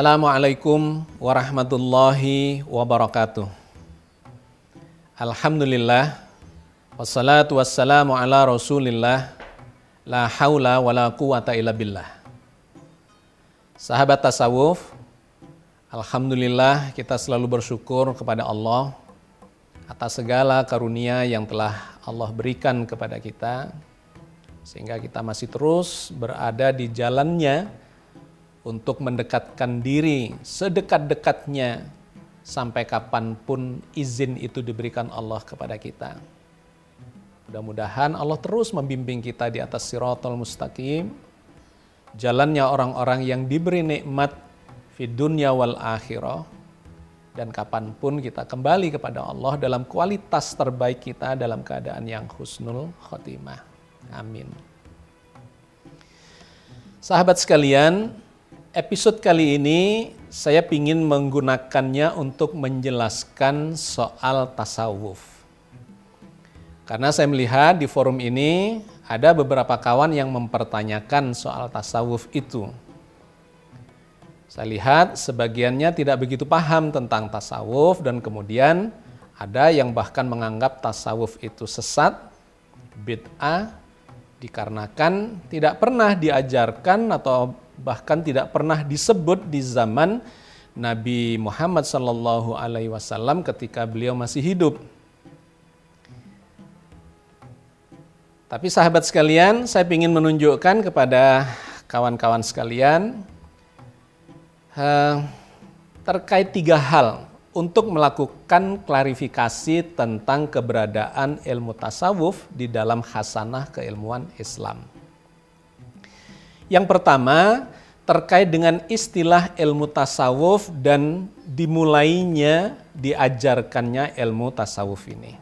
Assalamualaikum warahmatullahi wabarakatuh. Alhamdulillah wassalatu wassalamu ala Rasulillah la haula wala quwata illa billah. Sahabat tasawuf, alhamdulillah kita selalu bersyukur kepada Allah atas segala karunia yang telah Allah berikan kepada kita sehingga kita masih terus berada di jalannya untuk mendekatkan diri sedekat-dekatnya sampai kapan pun izin itu diberikan Allah kepada kita. Mudah-mudahan Allah terus membimbing kita di atas siratul mustaqim, jalannya orang-orang yang diberi nikmat di dunia wal akhirah, dan kapan pun kita kembali kepada Allah dalam kualitas terbaik kita dalam keadaan yang husnul khotimah. Amin. Sahabat sekalian, episode kali ini saya ingin menggunakannya untuk menjelaskan soal tasawuf. Karena saya melihat di forum ini ada beberapa kawan yang mempertanyakan soal tasawuf itu. Saya lihat sebagiannya tidak begitu paham tentang tasawuf dan kemudian ada yang bahkan menganggap tasawuf itu sesat, bid'ah, dikarenakan tidak pernah diajarkan atau bahkan tidak pernah disebut di zaman Nabi Muhammad Sallallahu Alaihi Wasallam ketika beliau masih hidup. Tapi sahabat sekalian, saya ingin menunjukkan kepada kawan-kawan sekalian eh, terkait tiga hal untuk melakukan klarifikasi tentang keberadaan ilmu tasawuf di dalam hasanah keilmuan Islam. Yang pertama terkait dengan istilah ilmu tasawuf dan dimulainya diajarkannya ilmu tasawuf ini.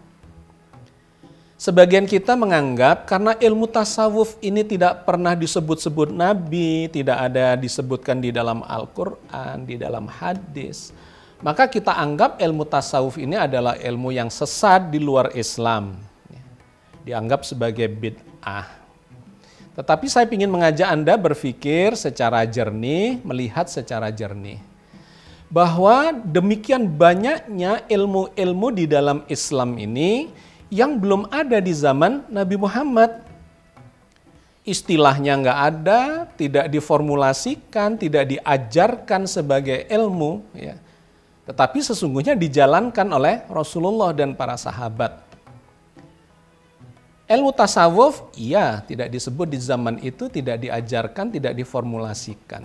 Sebagian kita menganggap karena ilmu tasawuf ini tidak pernah disebut-sebut Nabi, tidak ada disebutkan di dalam Al-Quran, di dalam hadis, maka kita anggap ilmu tasawuf ini adalah ilmu yang sesat di luar Islam. Dianggap sebagai bid'ah. Tetapi saya ingin mengajak Anda berpikir secara jernih, melihat secara jernih. Bahwa demikian banyaknya ilmu-ilmu di dalam Islam ini yang belum ada di zaman Nabi Muhammad. Istilahnya nggak ada, tidak diformulasikan, tidak diajarkan sebagai ilmu. Ya. Tetapi sesungguhnya dijalankan oleh Rasulullah dan para sahabat. Ilmu tasawuf, iya, tidak disebut di zaman itu, tidak diajarkan, tidak diformulasikan.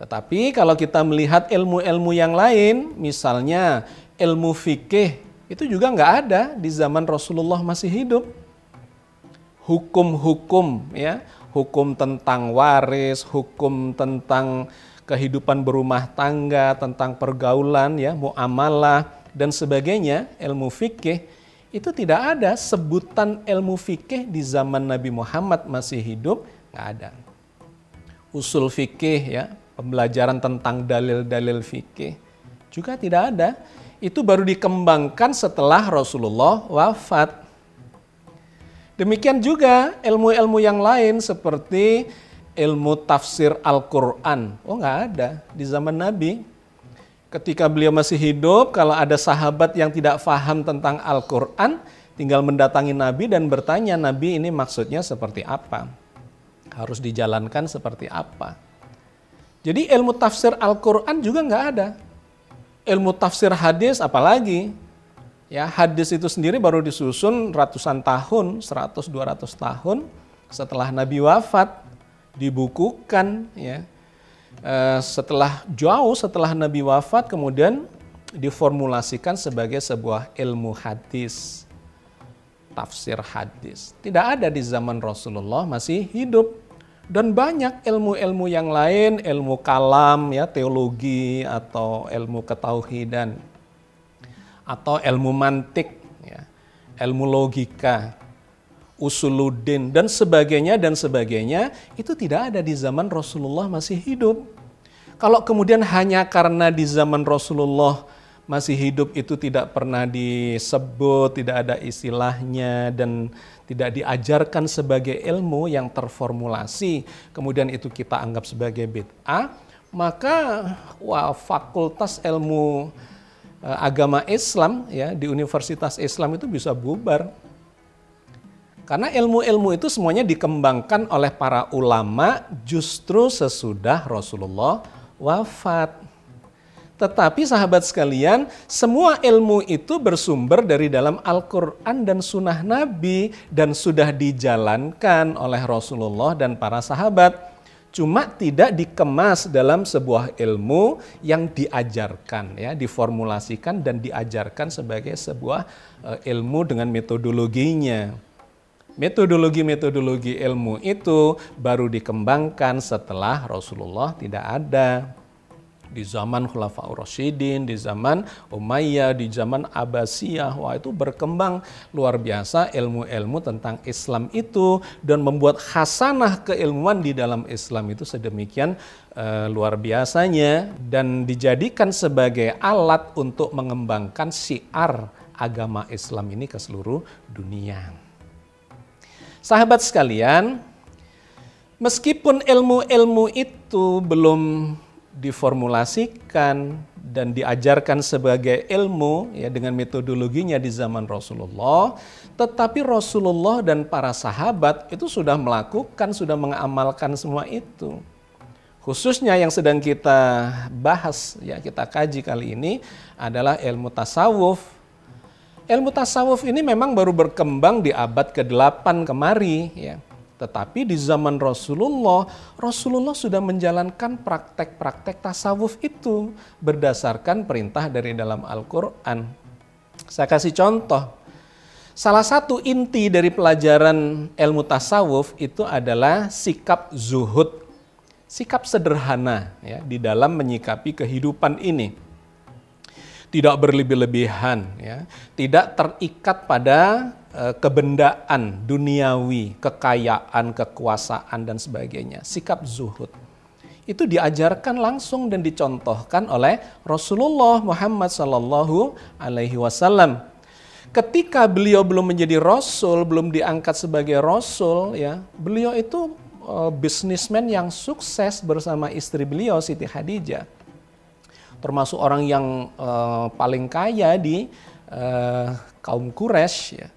Tetapi kalau kita melihat ilmu-ilmu yang lain, misalnya ilmu fikih, itu juga nggak ada di zaman Rasulullah masih hidup. Hukum-hukum, ya, hukum tentang waris, hukum tentang kehidupan berumah tangga, tentang pergaulan, ya, muamalah dan sebagainya, ilmu fikih itu tidak ada sebutan ilmu fikih di zaman Nabi Muhammad masih hidup, nggak ada. Usul fikih ya, pembelajaran tentang dalil-dalil fikih juga tidak ada. Itu baru dikembangkan setelah Rasulullah wafat. Demikian juga ilmu-ilmu yang lain seperti ilmu tafsir Al-Quran. Oh nggak ada di zaman Nabi ketika beliau masih hidup, kalau ada sahabat yang tidak faham tentang Al-Quran, tinggal mendatangi Nabi dan bertanya, Nabi ini maksudnya seperti apa? Harus dijalankan seperti apa? Jadi ilmu tafsir Al-Quran juga nggak ada. Ilmu tafsir hadis apalagi? Ya, hadis itu sendiri baru disusun ratusan tahun, 100-200 tahun setelah Nabi wafat, dibukukan, ya setelah jauh setelah Nabi wafat kemudian diformulasikan sebagai sebuah ilmu hadis, tafsir hadis. Tidak ada di zaman Rasulullah masih hidup dan banyak ilmu-ilmu yang lain, ilmu kalam ya, teologi atau ilmu ketauhidan atau ilmu mantik ya, ilmu logika usuluddin dan sebagainya dan sebagainya itu tidak ada di zaman Rasulullah masih hidup. Kalau kemudian hanya karena di zaman Rasulullah masih hidup itu tidak pernah disebut, tidak ada istilahnya dan tidak diajarkan sebagai ilmu yang terformulasi, kemudian itu kita anggap sebagai bid'ah, maka wah fakultas ilmu uh, agama Islam ya di Universitas Islam itu bisa bubar. Karena ilmu-ilmu itu semuanya dikembangkan oleh para ulama justru sesudah Rasulullah wafat. Tetapi sahabat sekalian, semua ilmu itu bersumber dari dalam Al-Quran dan Sunnah Nabi dan sudah dijalankan oleh Rasulullah dan para sahabat. Cuma tidak dikemas dalam sebuah ilmu yang diajarkan, ya, diformulasikan dan diajarkan sebagai sebuah uh, ilmu dengan metodologinya. Metodologi-metodologi ilmu itu baru dikembangkan setelah Rasulullah tidak ada di zaman Khulafaur Rasyidin, di zaman Umayyah, di zaman Abbasiyah. Wah, itu berkembang luar biasa ilmu-ilmu tentang Islam itu dan membuat khasanah keilmuan di dalam Islam itu sedemikian uh, luar biasanya dan dijadikan sebagai alat untuk mengembangkan syiar agama Islam ini ke seluruh dunia. Sahabat sekalian, meskipun ilmu-ilmu itu belum diformulasikan dan diajarkan sebagai ilmu ya dengan metodologinya di zaman Rasulullah, tetapi Rasulullah dan para sahabat itu sudah melakukan, sudah mengamalkan semua itu. Khususnya yang sedang kita bahas ya kita kaji kali ini adalah ilmu tasawuf. Ilmu tasawuf ini memang baru berkembang di abad ke-8 kemari ya. Tetapi di zaman Rasulullah, Rasulullah sudah menjalankan praktek-praktek tasawuf itu berdasarkan perintah dari dalam Al-Quran. Saya kasih contoh. Salah satu inti dari pelajaran ilmu tasawuf itu adalah sikap zuhud, sikap sederhana ya di dalam menyikapi kehidupan ini tidak berlebih-lebihan, ya, tidak terikat pada uh, kebendaan duniawi, kekayaan, kekuasaan dan sebagainya. Sikap zuhud itu diajarkan langsung dan dicontohkan oleh Rasulullah Muhammad Sallallahu Alaihi Wasallam. Ketika beliau belum menjadi rasul, belum diangkat sebagai rasul, ya beliau itu uh, bisnismen yang sukses bersama istri beliau Siti Khadijah termasuk orang yang uh, paling kaya di uh, kaum Quraisy ya.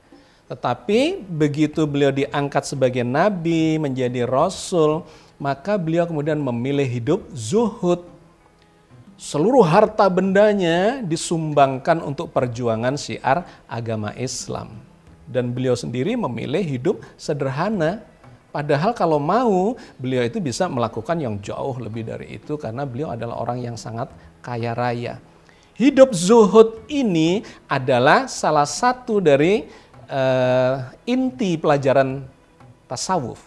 Tetapi begitu beliau diangkat sebagai nabi, menjadi rasul, maka beliau kemudian memilih hidup zuhud. Seluruh harta bendanya disumbangkan untuk perjuangan syiar agama Islam. Dan beliau sendiri memilih hidup sederhana, Padahal kalau mau, beliau itu bisa melakukan yang jauh lebih dari itu karena beliau adalah orang yang sangat kaya raya. Hidup zuhud ini adalah salah satu dari uh, inti pelajaran tasawuf.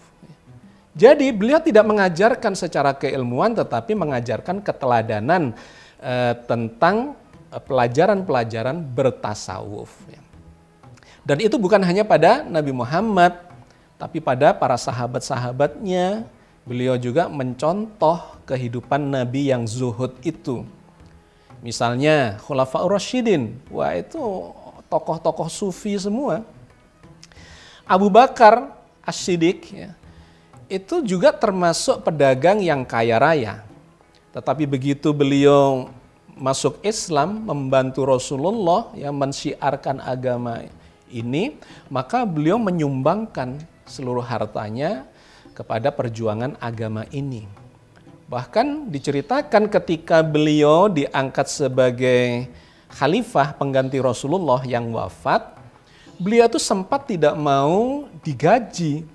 Jadi beliau tidak mengajarkan secara keilmuan tetapi mengajarkan keteladanan uh, tentang eh, pelajaran-pelajaran bertasawuf. Dan itu bukan hanya pada Nabi Muhammad, tapi pada para sahabat-sahabatnya, beliau juga mencontoh kehidupan Nabi yang zuhud itu. Misalnya Khulafaur Rasyidin, wah itu tokoh-tokoh sufi semua. Abu Bakar As-Siddiq ya, itu juga termasuk pedagang yang kaya raya. Tetapi begitu beliau masuk Islam, membantu Rasulullah yang mensyiarkan agama ini, maka beliau menyumbangkan seluruh hartanya kepada perjuangan agama ini. Bahkan diceritakan ketika beliau diangkat sebagai khalifah pengganti Rasulullah yang wafat, beliau itu sempat tidak mau digaji.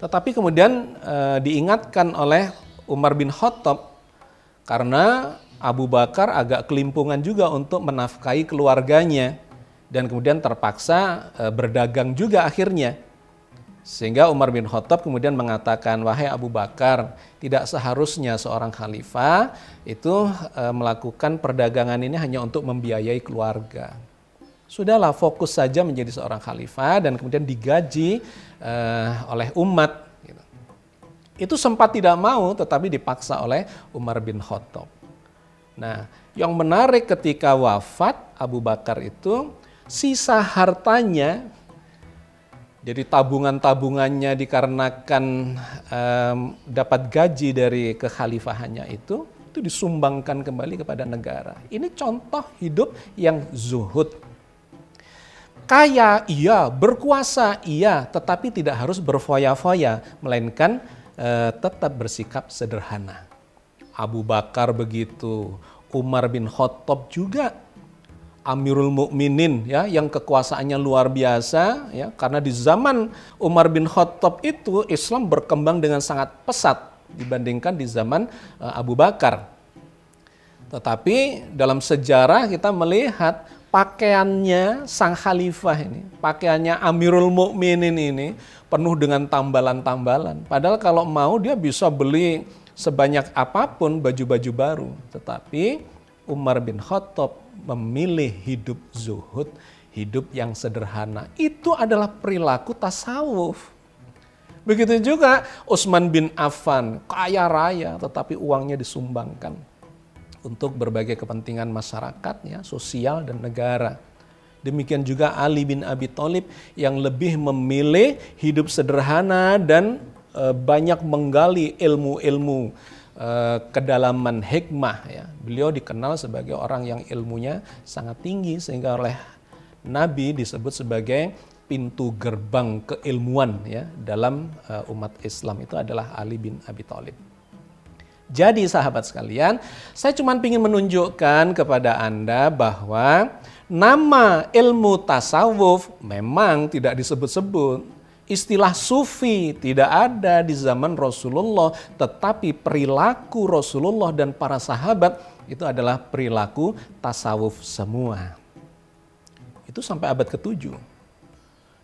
Tetapi kemudian e, diingatkan oleh Umar bin Khattab karena Abu Bakar agak kelimpungan juga untuk menafkahi keluarganya dan kemudian terpaksa e, berdagang juga akhirnya. Sehingga Umar bin Khattab kemudian mengatakan, wahai Abu Bakar, tidak seharusnya seorang khalifah itu e, melakukan perdagangan ini hanya untuk membiayai keluarga. Sudahlah fokus saja menjadi seorang khalifah dan kemudian digaji e, oleh umat. Gitu. Itu sempat tidak mau tetapi dipaksa oleh Umar bin Khattab. Nah, yang menarik ketika wafat Abu Bakar itu sisa hartanya Jadi tabungan-tabungannya dikarenakan um, dapat gaji dari kekhalifahannya itu, itu disumbangkan kembali kepada negara. Ini contoh hidup yang zuhud. Kaya iya, berkuasa iya, tetapi tidak harus berfoya-foya, melainkan uh, tetap bersikap sederhana. Abu Bakar begitu, Umar bin Khattab juga Amirul Mukminin ya yang kekuasaannya luar biasa ya karena di zaman Umar bin Khattab itu Islam berkembang dengan sangat pesat dibandingkan di zaman uh, Abu Bakar. Tetapi dalam sejarah kita melihat pakaiannya sang khalifah ini, pakaiannya Amirul Mukminin ini penuh dengan tambalan-tambalan. Padahal kalau mau dia bisa beli sebanyak apa pun baju-baju baru, tetapi Umar bin Khattab memilih hidup zuhud, hidup yang sederhana. Itu adalah perilaku tasawuf. Begitu juga Utsman bin Affan, kaya raya tetapi uangnya disumbangkan untuk berbagai kepentingan masyarakat, ya, sosial dan negara. Demikian juga Ali bin Abi Thalib yang lebih memilih hidup sederhana dan e, banyak menggali ilmu-ilmu Eh, kedalaman hikmah ya. Beliau dikenal sebagai orang yang ilmunya sangat tinggi sehingga oleh Nabi disebut sebagai pintu gerbang keilmuan ya dalam uh, umat Islam itu adalah Ali bin Abi Thalib. Jadi sahabat sekalian, saya cuma ingin menunjukkan kepada Anda bahwa nama ilmu tasawuf memang tidak disebut-sebut Istilah sufi tidak ada di zaman Rasulullah, tetapi perilaku Rasulullah dan para sahabat itu adalah perilaku tasawuf semua. Itu sampai abad ke-7.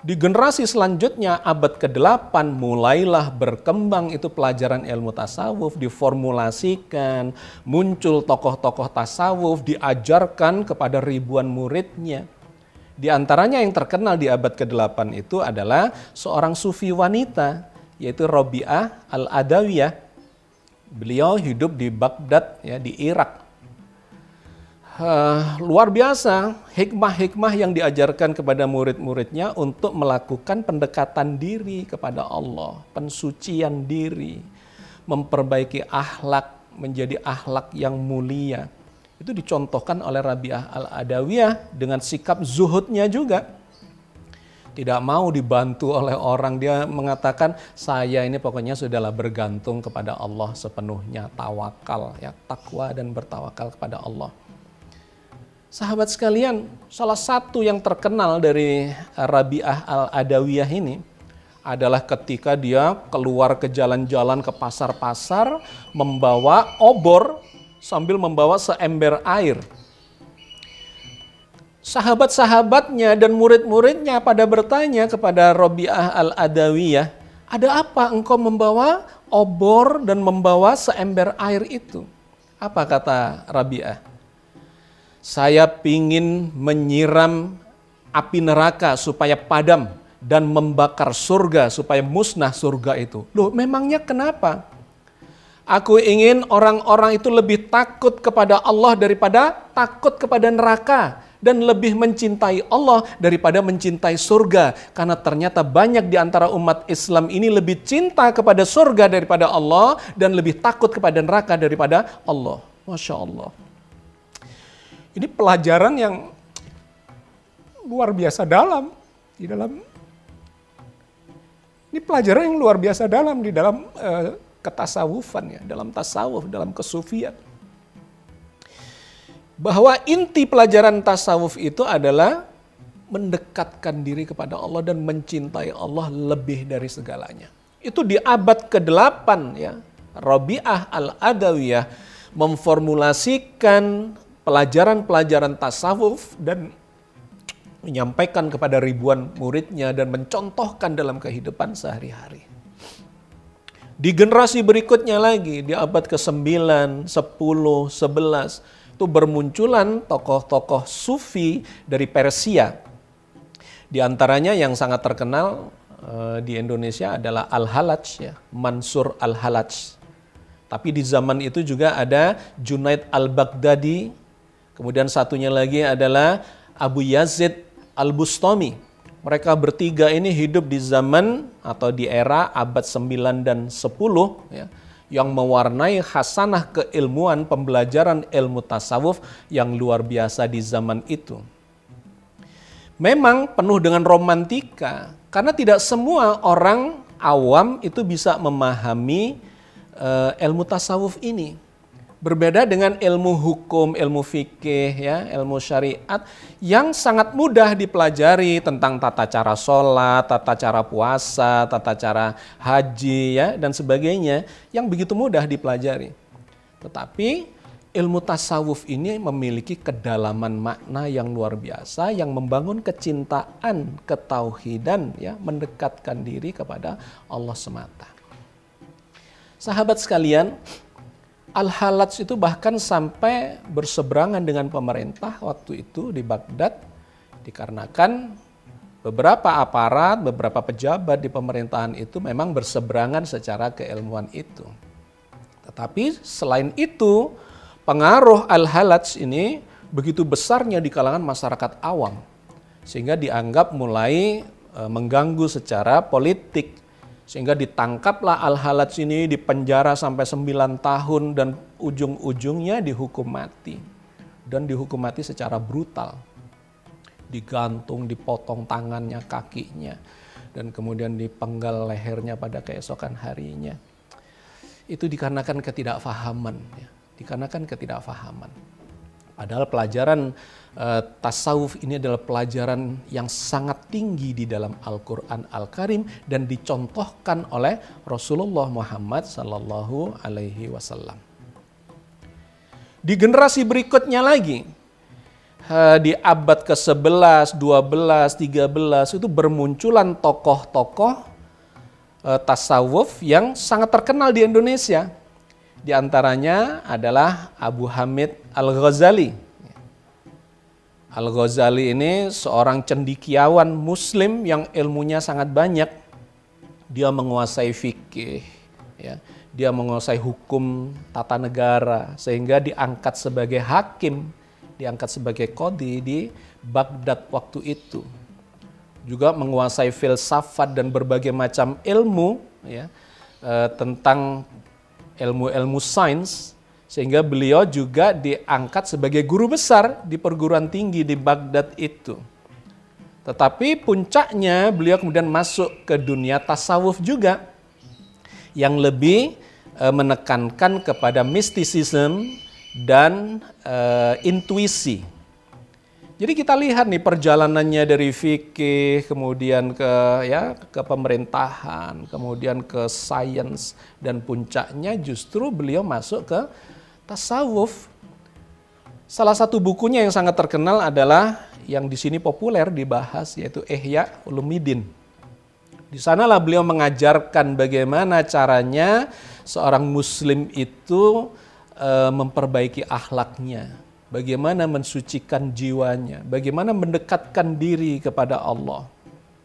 Di generasi selanjutnya abad ke-8 mulailah berkembang itu pelajaran ilmu tasawuf diformulasikan, muncul tokoh-tokoh tasawuf diajarkan kepada ribuan muridnya di antaranya yang terkenal di abad ke-8 itu adalah seorang sufi wanita yaitu Robiah Al-Adawiyah. Beliau hidup di Baghdad ya di Irak. Uh, luar biasa hikmah-hikmah yang diajarkan kepada murid-muridnya untuk melakukan pendekatan diri kepada Allah, pensucian diri, memperbaiki akhlak menjadi akhlak yang mulia itu dicontohkan oleh Rabi'ah al-Adawiyah dengan sikap zuhudnya juga. Tidak mau dibantu oleh orang, dia mengatakan saya ini pokoknya sudahlah bergantung kepada Allah sepenuhnya, tawakal, ya takwa dan bertawakal kepada Allah. Sahabat sekalian, salah satu yang terkenal dari Rabi'ah al-Adawiyah ini adalah ketika dia keluar ke jalan-jalan ke pasar-pasar membawa obor sambil membawa seember air. Sahabat-sahabatnya dan murid-muridnya pada bertanya kepada Robiah al-Adawiyah, ada apa engkau membawa obor dan membawa seember air itu? Apa kata Rabi'ah? Saya pingin menyiram api neraka supaya padam dan membakar surga supaya musnah surga itu. Loh memangnya kenapa? Aku ingin orang-orang itu lebih takut kepada Allah daripada takut kepada neraka dan lebih mencintai Allah daripada mencintai surga karena ternyata banyak di antara umat Islam ini lebih cinta kepada surga daripada Allah dan lebih takut kepada neraka daripada Allah. Masya Allah. Ini pelajaran yang luar biasa dalam di dalam ini pelajaran yang luar biasa dalam di dalam uh, ketasawufan ya, dalam tasawuf, dalam kesufian. Bahwa inti pelajaran tasawuf itu adalah mendekatkan diri kepada Allah dan mencintai Allah lebih dari segalanya. Itu di abad ke-8 ya. Rabi'ah al-Adawiyah memformulasikan pelajaran-pelajaran tasawuf dan menyampaikan kepada ribuan muridnya dan mencontohkan dalam kehidupan sehari-hari. Di generasi berikutnya lagi, di abad ke-9, 10, 11, itu bermunculan tokoh-tokoh sufi dari Persia. Di antaranya yang sangat terkenal uh, di Indonesia adalah Al-Halaj, ya, Mansur Al-Halaj. Tapi di zaman itu juga ada Junaid Al-Baghdadi, kemudian satunya lagi adalah Abu Yazid Al-Bustami. Mereka bertiga ini hidup di zaman atau di era abad 9 dan 10 ya, yang mewarnai hasanah keilmuan pembelajaran ilmu tasawuf yang luar biasa di zaman itu. Memang penuh dengan romantika karena tidak semua orang awam itu bisa memahami uh, ilmu tasawuf ini. Berbeda dengan ilmu hukum, ilmu fikih, ya, ilmu syariat yang sangat mudah dipelajari tentang tata cara sholat, tata cara puasa, tata cara haji, ya, dan sebagainya yang begitu mudah dipelajari. Tetapi ilmu tasawuf ini memiliki kedalaman makna yang luar biasa yang membangun kecintaan, ketauhidan, ya, mendekatkan diri kepada Allah semata. Sahabat sekalian, Al-Halaj itu bahkan sampai berseberangan dengan pemerintah waktu itu di Baghdad dikarenakan beberapa aparat, beberapa pejabat di pemerintahan itu memang berseberangan secara keilmuan itu. Tetapi selain itu, pengaruh Al-Halaj ini begitu besarnya di kalangan masyarakat awam sehingga dianggap mulai e, mengganggu secara politik sehingga ditangkaplah Al-Halaj ini dipenjara sampai 9 tahun dan ujung-ujungnya dihukum mati. Dan dihukum mati secara brutal. Digantung, dipotong tangannya, kakinya. Dan kemudian dipenggal lehernya pada keesokan harinya. Itu dikarenakan ketidakfahaman. Ya. Dikarenakan ketidakfahaman. Padahal pelajaran uh, tasawuf ini adalah pelajaran yang sangat tinggi di dalam Al-Quran Al-Karim dan dicontohkan oleh Rasulullah Muhammad Sallallahu Alaihi Wasallam. Di generasi berikutnya lagi, uh, di abad ke-11, 12, 13 itu bermunculan tokoh-tokoh uh, tasawuf yang sangat terkenal di Indonesia di antaranya adalah Abu Hamid Al-Ghazali. Al-Ghazali ini seorang cendikiawan muslim yang ilmunya sangat banyak. Dia menguasai fikih, ya. dia menguasai hukum tata negara, sehingga diangkat sebagai hakim, diangkat sebagai kodi di Baghdad waktu itu. Juga menguasai filsafat dan berbagai macam ilmu ya, eh, tentang ilmu-ilmu sains sehingga beliau juga diangkat sebagai guru besar di perguruan tinggi di Baghdad itu. Tetapi puncaknya beliau kemudian masuk ke dunia tasawuf juga yang lebih e, menekankan kepada mistisism dan e, intuisi jadi kita lihat nih perjalanannya dari fikih, kemudian ke ya ke pemerintahan, kemudian ke sains dan puncaknya justru beliau masuk ke tasawuf. Salah satu bukunya yang sangat terkenal adalah yang di sini populer dibahas yaitu Ihya Ulumuddin. Di sanalah beliau mengajarkan bagaimana caranya seorang muslim itu e, memperbaiki akhlaknya, bagaimana mensucikan jiwanya, bagaimana mendekatkan diri kepada Allah.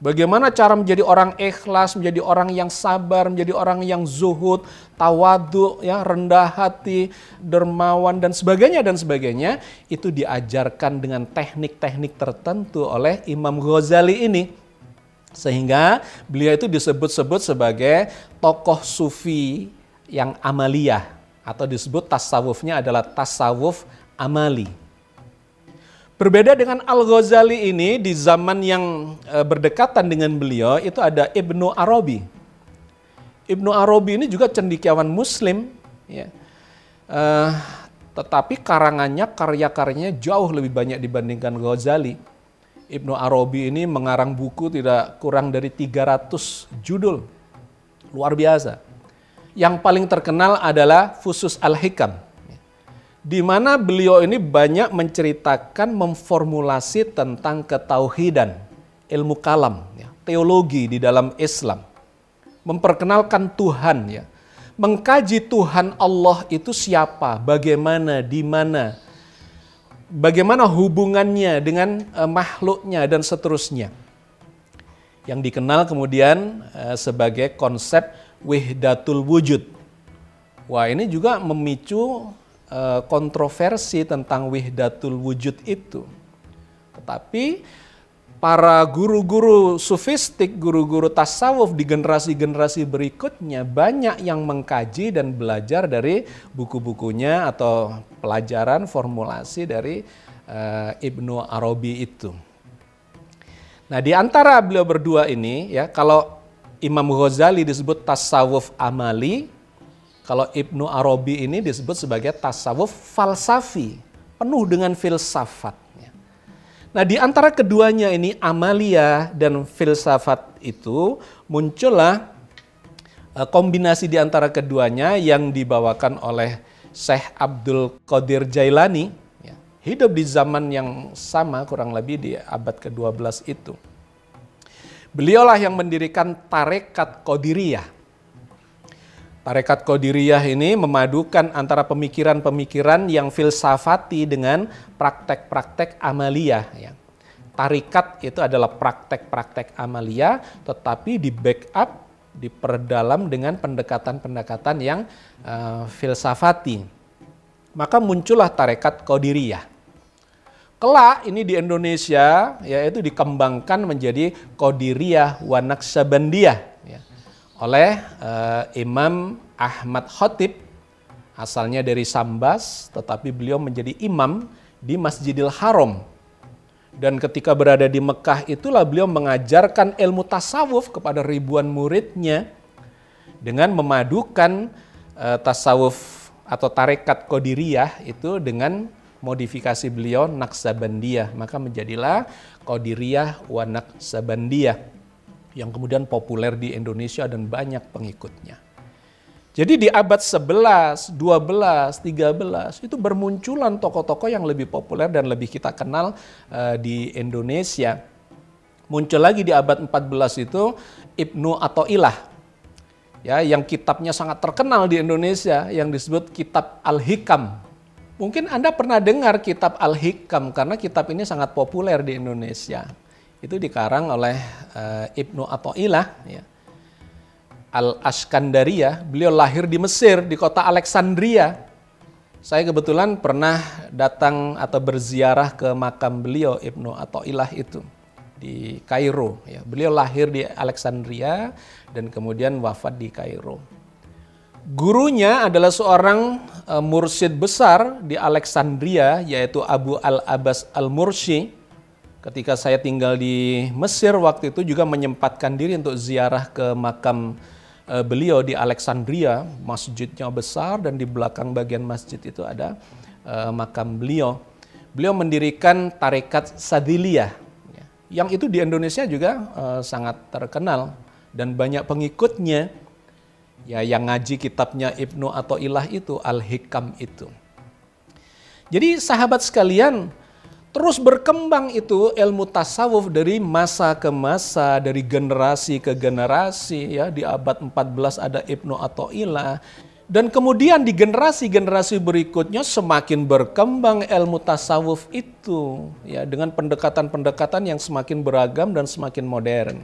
Bagaimana cara menjadi orang ikhlas, menjadi orang yang sabar, menjadi orang yang zuhud, tawadu, ya, rendah hati, dermawan dan sebagainya dan sebagainya itu diajarkan dengan teknik-teknik tertentu oleh Imam Ghazali ini. Sehingga beliau itu disebut-sebut sebagai tokoh sufi yang amaliyah atau disebut tasawufnya adalah tasawuf amali. Berbeda dengan Al-Ghazali ini di zaman yang e, berdekatan dengan beliau itu ada Ibnu Arabi. Ibnu Arabi ini juga cendikiawan muslim ya. Uh, tetapi karangannya, karya-karyanya jauh lebih banyak dibandingkan Ghazali. Ibnu Arabi ini mengarang buku tidak kurang dari 300 judul. Luar biasa. Yang paling terkenal adalah Fusus Al-Hikam di mana beliau ini banyak menceritakan memformulasi tentang ketauhidan, ilmu kalam, ya, teologi di dalam Islam, memperkenalkan Tuhan, ya, mengkaji Tuhan Allah itu siapa, bagaimana, di mana, bagaimana hubungannya dengan uh, makhluknya dan seterusnya. Yang dikenal kemudian uh, sebagai konsep wihdatul wujud. Wah ini juga memicu kontroversi tentang wihdatul wujud itu. Tetapi para guru-guru sufistik, guru-guru tasawuf di generasi-generasi berikutnya banyak yang mengkaji dan belajar dari buku-bukunya atau pelajaran formulasi dari uh, Ibnu Arabi itu. Nah, di antara beliau berdua ini ya, kalau Imam Ghazali disebut tasawuf amali, kalau Ibnu Arabi ini disebut sebagai tasawuf falsafi, penuh dengan filsafat. Nah, di antara keduanya ini amalia dan filsafat itu muncullah e, kombinasi di antara keduanya yang dibawakan oleh Syekh Abdul Qadir Jailani ya, hidup di zaman yang sama kurang lebih di abad ke-12 itu. Beliaulah yang mendirikan Tarekat Qadiriyah. Tarekat Qadiriyah ini memadukan antara pemikiran-pemikiran yang filsafati dengan praktek-praktek amalia. Ya. Tarikat itu adalah praktek-praktek amalia, tetapi di backup, diperdalam dengan pendekatan-pendekatan yang uh, filsafati. Maka muncullah tarekat Qadiriyah. Kelak ini di Indonesia yaitu dikembangkan menjadi Qadiriyah wa Naqsabandiyah ya, oleh uh, Imam Ahmad Khotib asalnya dari Sambas tetapi beliau menjadi imam di Masjidil Haram. Dan ketika berada di Mekah itulah beliau mengajarkan ilmu tasawuf kepada ribuan muridnya dengan memadukan uh, tasawuf atau tarekat Qadiriyah itu dengan modifikasi beliau Naksabandiyah. Maka menjadilah Qadiriyah wa Naksabandiyah yang kemudian populer di Indonesia dan banyak pengikutnya. Jadi di abad 11, 12, 13 itu bermunculan tokoh-tokoh yang lebih populer dan lebih kita kenal uh, di Indonesia. Muncul lagi di abad 14 itu Ibnu Ilah, Ya, yang kitabnya sangat terkenal di Indonesia yang disebut kitab Al-Hikam. Mungkin Anda pernah dengar kitab Al-Hikam karena kitab ini sangat populer di Indonesia. Itu dikarang oleh uh, Ibnu Ilah, ya Al-Askandaria, beliau lahir di Mesir, di kota Alexandria. Saya kebetulan pernah datang atau berziarah ke makam beliau Ibnu Ilah itu di Kairo. Ya, beliau lahir di Alexandria dan kemudian wafat di Kairo. Gurunya adalah seorang uh, mursyid besar di Alexandria yaitu Abu Al-Abbas Al-Mursi. Ketika saya tinggal di Mesir waktu itu juga menyempatkan diri untuk ziarah ke makam Eh, beliau di Alexandria, masjidnya besar dan di belakang bagian masjid itu ada uh, makam beliau. Beliau mendirikan tarekat Sadiliyah, ya, yang itu di Indonesia juga uh, sangat terkenal dan banyak pengikutnya. Ya, yang ngaji kitabnya Ibnu atau Ilah itu Al-Hikam itu. Jadi sahabat sekalian, terus berkembang itu ilmu tasawuf dari masa ke masa, dari generasi ke generasi ya di abad 14 ada Ibnu Athaillah dan kemudian di generasi-generasi berikutnya semakin berkembang ilmu tasawuf itu ya dengan pendekatan-pendekatan yang semakin beragam dan semakin modern.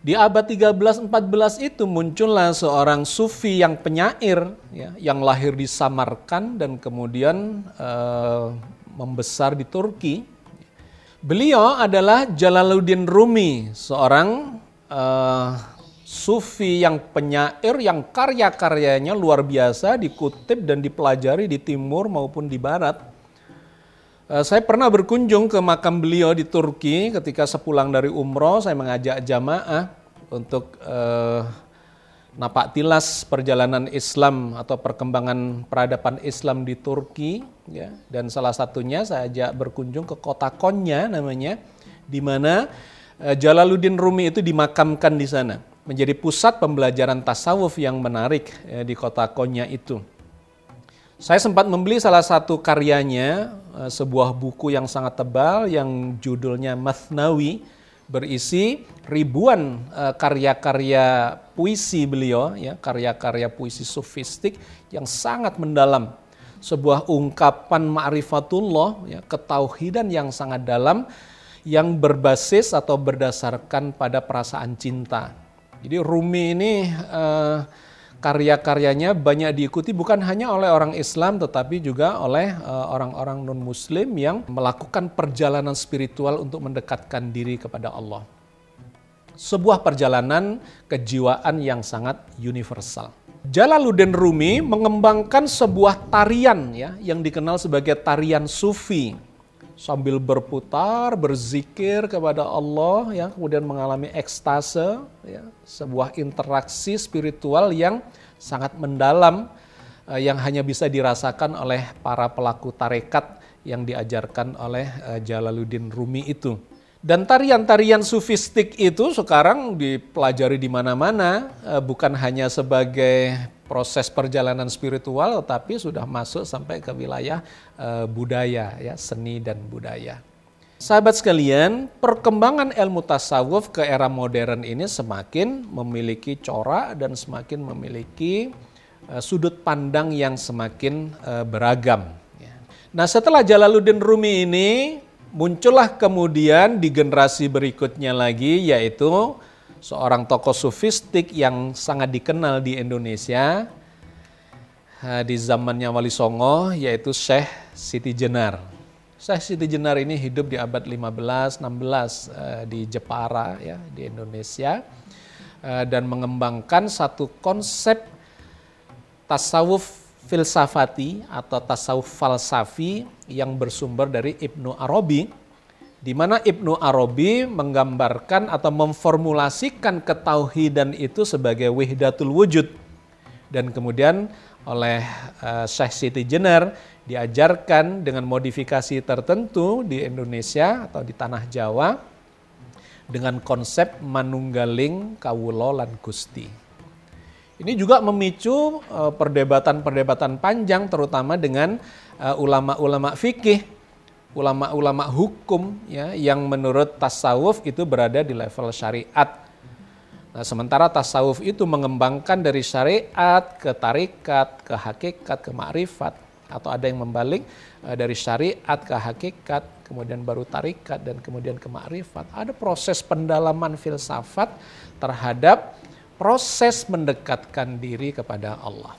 Di abad 13-14 itu muncullah seorang sufi yang penyair ya, yang lahir di Samarkand dan kemudian uh, membesar di Turki. Beliau adalah Jalaluddin Rumi, seorang uh, sufi yang penyair yang karya-karyanya luar biasa dikutip dan dipelajari di timur maupun di barat. Uh, saya pernah berkunjung ke makam beliau di Turki ketika sepulang dari umroh saya mengajak jamaah untuk uh, napak tilas perjalanan Islam atau perkembangan peradaban Islam di Turki ya dan salah satunya saya ajak berkunjung ke kota Konya namanya di mana uh, Jalaluddin Rumi itu dimakamkan di sana menjadi pusat pembelajaran tasawuf yang menarik ya, di kota Konya itu. Saya sempat membeli salah satu karyanya, uh, sebuah buku yang sangat tebal yang judulnya Mathnawi berisi ribuan karya-karya puisi beliau ya, karya-karya puisi sofistik yang sangat mendalam. Sebuah ungkapan ma'rifatullah ya, ketauhidan yang sangat dalam yang berbasis atau berdasarkan pada perasaan cinta. Jadi Rumi ini uh, karya-karyanya banyak diikuti bukan hanya oleh orang Islam tetapi juga oleh eh, orang-orang non-muslim yang melakukan perjalanan spiritual untuk mendekatkan diri kepada Allah. Sebuah perjalanan kejiwaan yang sangat universal. Jalaluddin Rumi mengembangkan sebuah tarian ya yang dikenal sebagai tarian sufi sambil berputar, berzikir kepada Allah, ya, kemudian mengalami ekstase, ya, sebuah interaksi spiritual yang sangat mendalam, eh, yang hanya bisa dirasakan oleh para pelaku tarekat yang diajarkan oleh eh, Jalaluddin Rumi itu. Dan tarian-tarian sufistik itu sekarang dipelajari di mana-mana, eh, bukan hanya sebagai proses perjalanan spiritual, tapi sudah masuk sampai ke wilayah eh, budaya, ya seni dan budaya. Sahabat sekalian, perkembangan ilmu tasawuf ke era modern ini semakin memiliki corak dan semakin memiliki eh, sudut pandang yang semakin beragam. Ya. Nah, setelah Jalaluddin Rumi ini muncullah kemudian di generasi berikutnya lagi yaitu seorang tokoh sufistik yang sangat dikenal di Indonesia di zamannya Wali Songo yaitu Syekh Siti Jenar. Syekh Siti Jenar ini hidup di abad 15 16 eh, di Jepara ya di Indonesia eh, dan mengembangkan satu konsep tasawuf filsafati atau tasawuf falsafi yang bersumber dari Ibnu Arabi di mana Ibnu Arabi menggambarkan atau memformulasikan ketauhidan itu sebagai wihdatul wujud dan kemudian oleh uh, Syekh Siti Jenar diajarkan dengan modifikasi tertentu di Indonesia atau di tanah Jawa dengan konsep manunggaling kawulo lan gusti. Ini juga memicu eh, perdebatan-perdebatan panjang terutama dengan eh, ulama-ulama fikih, ulama-ulama hukum ya yang menurut tasawuf itu berada di level syariat. Nah, sementara tasawuf itu mengembangkan dari syariat ke tarikat, ke hakikat, ke makrifat atau ada yang membalik eh, dari syariat ke hakikat, kemudian baru tarikat dan kemudian ke makrifat. Ada proses pendalaman filsafat terhadap proses mendekatkan diri kepada Allah.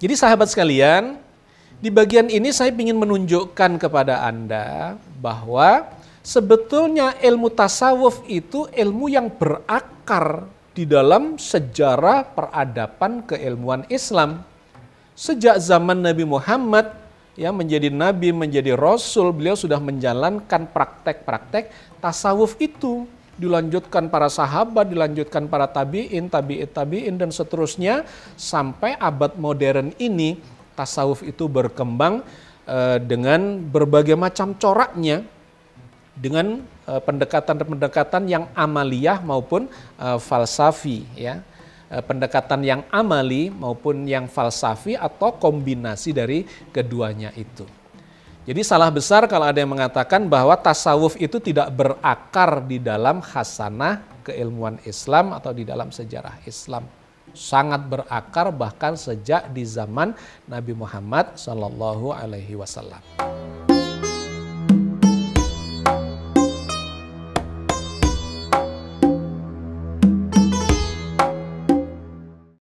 Jadi sahabat sekalian, di bagian ini saya ingin menunjukkan kepada Anda bahwa sebetulnya ilmu tasawuf itu ilmu yang berakar di dalam sejarah peradaban keilmuan Islam. Sejak zaman Nabi Muhammad ya menjadi nabi, menjadi rasul, beliau sudah menjalankan praktek-praktek tasawuf itu dilanjutkan para sahabat, dilanjutkan para tabiin, tabiit tabiin dan seterusnya sampai abad modern ini tasawuf itu berkembang uh, dengan berbagai macam coraknya dengan pendekatan-pendekatan yang amaliyah maupun uh, falsafi ya. pendekatan yang amali maupun yang falsafi atau kombinasi dari keduanya itu. Jadi salah besar kalau ada yang mengatakan bahwa tasawuf itu tidak berakar di dalam hasanah keilmuan Islam atau di dalam sejarah Islam. Sangat berakar bahkan sejak di zaman Nabi Muhammad Wasallam.